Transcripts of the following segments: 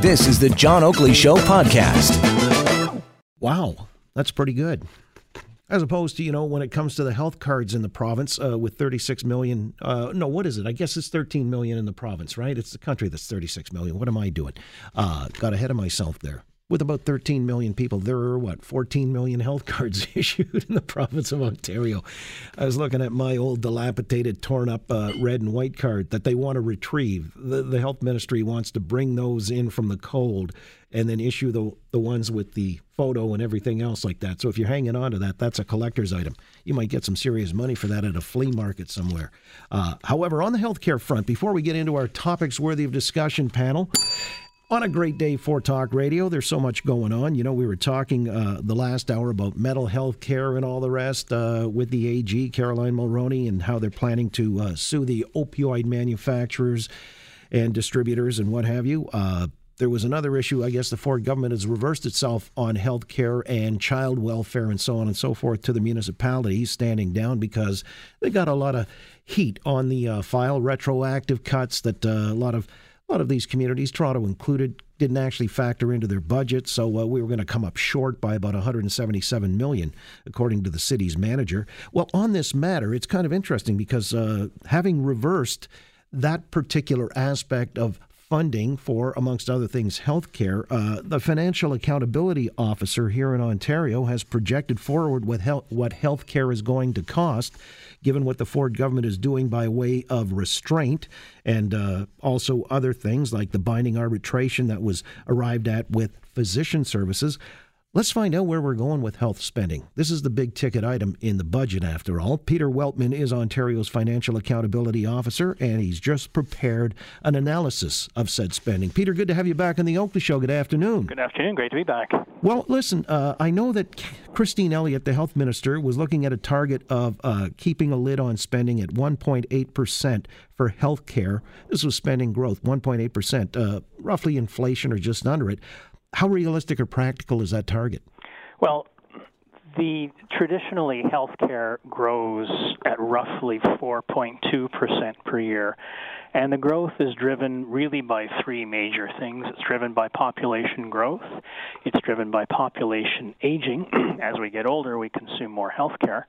This is the John Oakley Show podcast. Wow, that's pretty good. As opposed to, you know, when it comes to the health cards in the province uh, with 36 million. Uh, no, what is it? I guess it's 13 million in the province, right? It's the country that's 36 million. What am I doing? Uh, got ahead of myself there with about 13 million people, there are what 14 million health cards issued in the province of Ontario. I was looking at my old dilapidated, torn up uh, red and white card that they want to retrieve. The, the health ministry wants to bring those in from the cold and then issue the the ones with the photo and everything else like that. So if you're hanging on to that, that's a collector's item. You might get some serious money for that at a flea market somewhere. Uh, however, on the healthcare front, before we get into our topics worthy of discussion panel on a great day for talk radio. There's so much going on. You know, we were talking uh, the last hour about mental health care and all the rest uh, with the AG, Caroline Mulroney, and how they're planning to uh, sue the opioid manufacturers and distributors and what have you. Uh, there was another issue. I guess the Ford government has reversed itself on health care and child welfare and so on and so forth to the municipalities, standing down because they got a lot of heat on the uh, file, retroactive cuts that uh, a lot of a lot of these communities, Toronto included, didn't actually factor into their budget, so uh, we were going to come up short by about 177 million, according to the city's manager. Well, on this matter, it's kind of interesting because uh, having reversed that particular aspect of funding for, amongst other things, healthcare. Uh, the Financial Accountability Officer here in Ontario has projected forward what, health, what healthcare is going to cost, given what the Ford government is doing by way of restraint and uh, also other things like the binding arbitration that was arrived at with physician services. Let's find out where we're going with health spending. This is the big ticket item in the budget, after all. Peter Weltman is Ontario's Financial Accountability Officer, and he's just prepared an analysis of said spending. Peter, good to have you back on the Oakley Show. Good afternoon. Good afternoon. Great to be back. Well, listen, uh, I know that Christine Elliott, the health minister, was looking at a target of uh, keeping a lid on spending at 1.8% for health care. This was spending growth, 1.8%, uh, roughly inflation or just under it. How realistic or practical is that target? Well, the traditionally healthcare grows at roughly 4.2% per year. And the growth is driven really by three major things. It's driven by population growth, it's driven by population aging. As we get older, we consume more healthcare.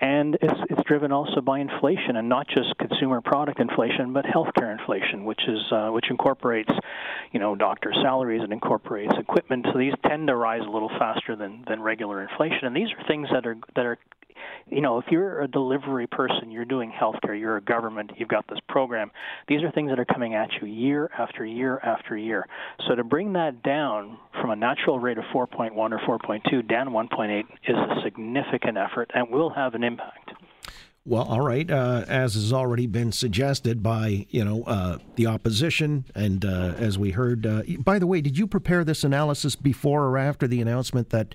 And it's, it's driven also by inflation, and not just consumer product inflation, but healthcare inflation, which is uh, which incorporates, you know, doctor salaries and incorporates equipment. So these tend to rise a little faster than, than regular inflation. And these are things that are that are you know, if you're a delivery person, you're doing healthcare, you're a government, you've got this program. These are things that are coming at you year after year after year. So to bring that down from a natural rate of 4.1 or 4.2 down 1.8 is a significant effort and will have an impact. Well, all right. Uh, as has already been suggested by you know uh, the opposition, and uh, as we heard. Uh, by the way, did you prepare this analysis before or after the announcement that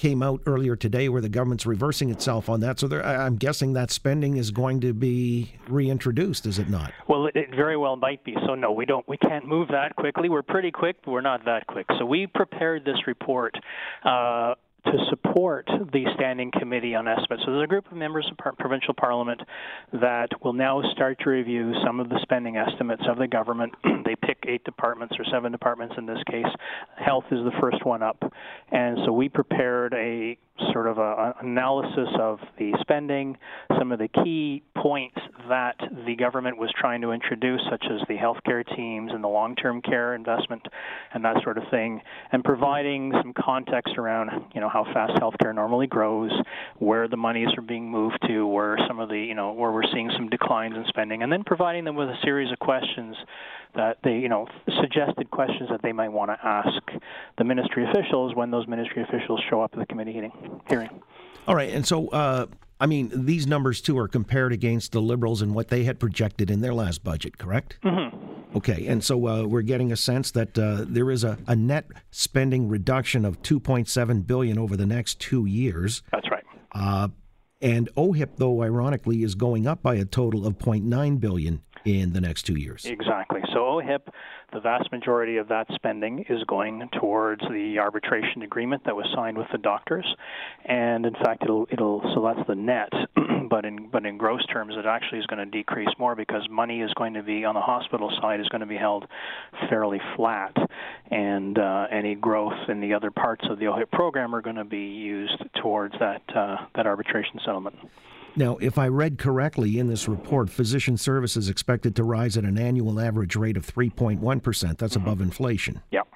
came out earlier today where the government's reversing itself on that. So I'm guessing that spending is going to be reintroduced, is it not? Well, it very well might be. So no, we don't. We can't move that quickly. We're pretty quick, but we're not that quick. So we prepared this report. Uh, to support the Standing Committee on Estimates. So there's a group of members of par- provincial parliament that will now start to review some of the spending estimates of the government. they pick eight departments or seven departments in this case. Health is the first one up. And so we prepared a sort of an analysis of the spending, some of the key points that the government was trying to introduce, such as the healthcare teams and the long-term care investment and that sort of thing, and providing some context around, you know, how fast healthcare normally grows, where the monies are being moved to, where some of the, you know, where we're seeing some declines in spending, and then providing them with a series of questions that they, you know, suggested questions that they might want to ask the ministry officials when those ministry officials show up at the committee hearing. Hearing. All right, and so. Uh, I mean, these numbers too are compared against the Liberals and what they had projected in their last budget, correct? Mm-hmm. Okay, and so uh, we're getting a sense that uh, there is a, a net spending reduction of 2.7 billion over the next two years. That's right. Uh, and OHIP, though ironically, is going up by a total of 0.9 billion in the next two years. Exactly. So OHIP, the vast majority of that spending is going towards the arbitration agreement that was signed with the doctors, and in fact, it'll it'll so that's the net. but in but in gross terms, it actually is going to decrease more because money is going to be on the hospital side is going to be held fairly flat. and uh, any growth in the other parts of the OHIP program are going to be used towards that uh, that arbitration settlement. Now, if I read correctly in this report, physician services expected to rise at an annual average rate of 3.1%. That's mm-hmm. above inflation. Yep.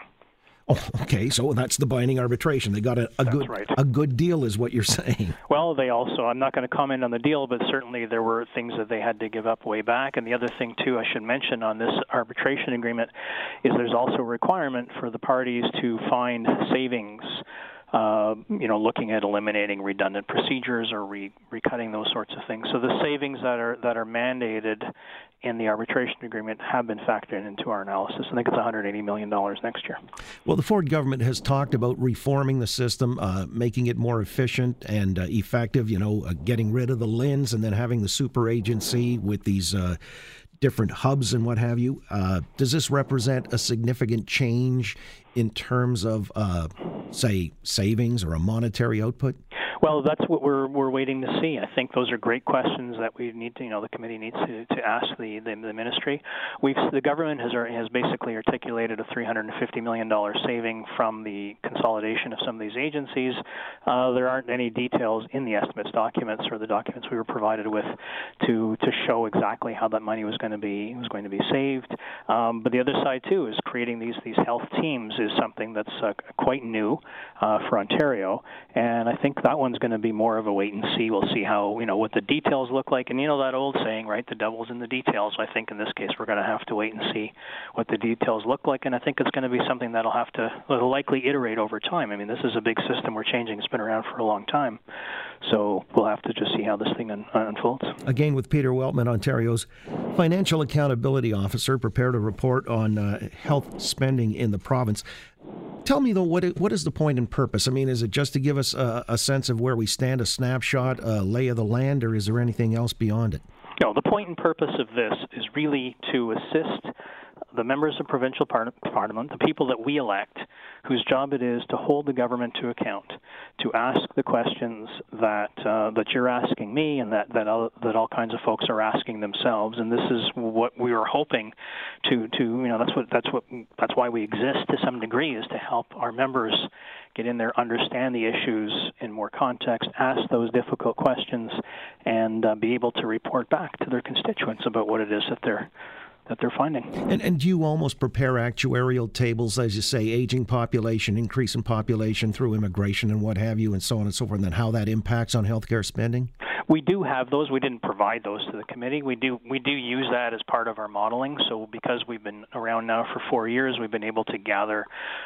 Oh, okay. So that's the binding arbitration. They got a, a good right. a good deal, is what you're saying. Well, they also. I'm not going to comment on the deal, but certainly there were things that they had to give up way back. And the other thing too, I should mention on this arbitration agreement, is there's also a requirement for the parties to find savings uh, you know, looking at eliminating redundant procedures or re- recutting those sorts of things. So the savings that are that are mandated in the arbitration agreement have been factored into our analysis. I think it's 180 million dollars next year. Well, the Ford government has talked about reforming the system, uh, making it more efficient and uh, effective. You know, uh, getting rid of the LHINs and then having the super agency with these uh, different hubs and what have you. Uh, does this represent a significant change in terms of, uh, say, savings or a monetary output? Well, that's what we're we're waiting to see. I think those are great questions that we need to, you know, the committee needs to, to ask the, the, the ministry. We've the government has has basically articulated a 350 million dollar saving from the consolidation of some of these agencies. Uh, there aren't any details in the estimates documents or the documents we were provided with to to show exactly how that money was going to be was going to be saved. Um, but the other side too is creating these these health teams is something that's uh, quite new uh, for Ontario, and I think that one's going to be more of a wait and see. We'll see how you know what the details look like, and you know that old saying, right? The devil's in the details. I think in this case we're going to have to wait and see what the details look like, and I think it's going to be something that'll have to will likely iterate over time. I mean, this is a big system we're changing. It's been around for a long time, so we'll have to just see how this thing un- unfolds. Again, with Peter Weltman, Ontario's financial accountability officer, prepared a report on uh, health spending in the province. Tell me though, what what is the point and purpose? I mean, is it just to give us a, a sense of where we stand, a snapshot, a lay of the land, or is there anything else beyond it? No, the point and purpose of this is really to assist the members of provincial parliament, the people that we elect, whose job it is to hold the government to account, to ask the questions that uh, that you're asking me, and that that all, that all kinds of folks are asking themselves. And this is what we are hoping to to you know that's what that's what that's why we exist to some degree is to help our members get in there, understand the issues in more context, ask those difficult questions, and uh, be able to report back to their constituents about what it is that they're that they're finding. And, and do you almost prepare actuarial tables, as you say, aging population, increase in population through immigration and what have you, and so on and so forth, and then how that impacts on healthcare spending? We do have those. We didn't provide those to the committee. We do we do use that as part of our modeling. So because we've been around now for four years, we've been able to gather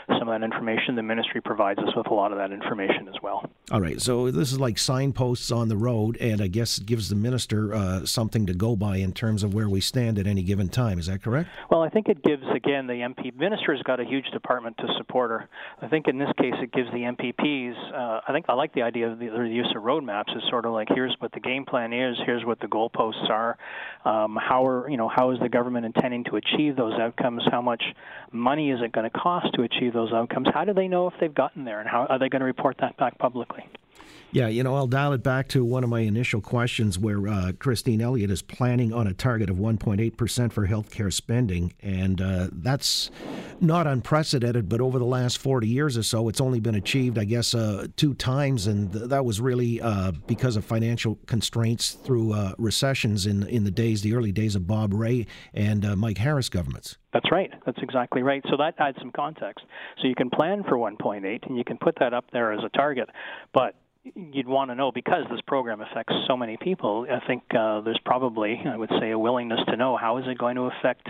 some of that information. The ministry provides us with a lot of that information as well. All right. So this is like signposts on the road, and I guess it gives the minister uh, something to go by in terms of where we stand at any given time. Is that correct? Well, I think it gives again the MP minister has got a huge department to support her. I think in this case it gives the MPPs. Uh, I think I like the idea of the, the use of roadmaps. Is sort of like here's what the game plan is. Here's what the goalposts are. Um, how are you know how is the government intending to achieve those outcomes? How much money is it going to cost to achieve those outcomes? How do they know if they've gotten there, and how are they going to report that back publicly? Yeah, you know, I'll dial it back to one of my initial questions where uh, Christine Elliott is planning on a target of 1.8% for healthcare spending. And uh, that's not unprecedented, but over the last 40 years or so, it's only been achieved, I guess, uh, two times. And th- that was really uh, because of financial constraints through uh, recessions in, in the days, the early days of Bob Rae and uh, Mike Harris governments. That's right. That's exactly right. So that adds some context. So you can plan for 1.8 and you can put that up there as a target. But you'd want to know because this program affects so many people. I think uh, there's probably, I would say, a willingness to know how is it going to affect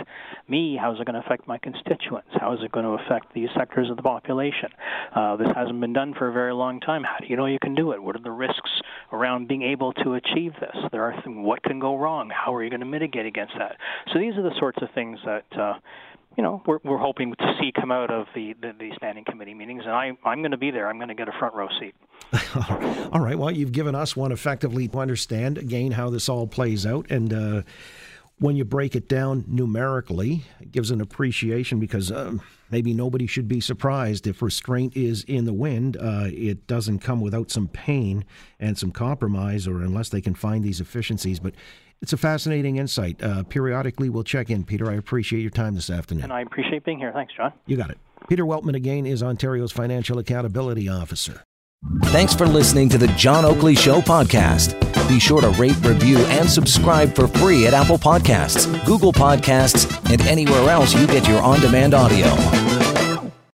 me? How is it going to affect my constituents? How is it going to affect these sectors of the population? Uh, this hasn't been done for a very long time. How do you know you can do it? What are the risks around being able to achieve this? There are th- what can go wrong? How are you going to mitigate against that? So these are the sorts of things that. Uh, you know, we're, we're hoping to see come out of the, the, the standing committee meetings, and I, I'm going to be there. I'm going to get a front row seat. all right. Well, you've given us one effectively to understand again how this all plays out, and uh, when you break it down numerically, it gives an appreciation because um, maybe nobody should be surprised if restraint is in the wind. Uh, it doesn't come without some pain and some compromise, or unless they can find these efficiencies, but it's a fascinating insight. Uh, periodically, we'll check in. Peter, I appreciate your time this afternoon. And I appreciate being here. Thanks, John. You got it. Peter Weltman again is Ontario's Financial Accountability Officer. Thanks for listening to the John Oakley Show podcast. Be sure to rate, review, and subscribe for free at Apple Podcasts, Google Podcasts, and anywhere else you get your on demand audio.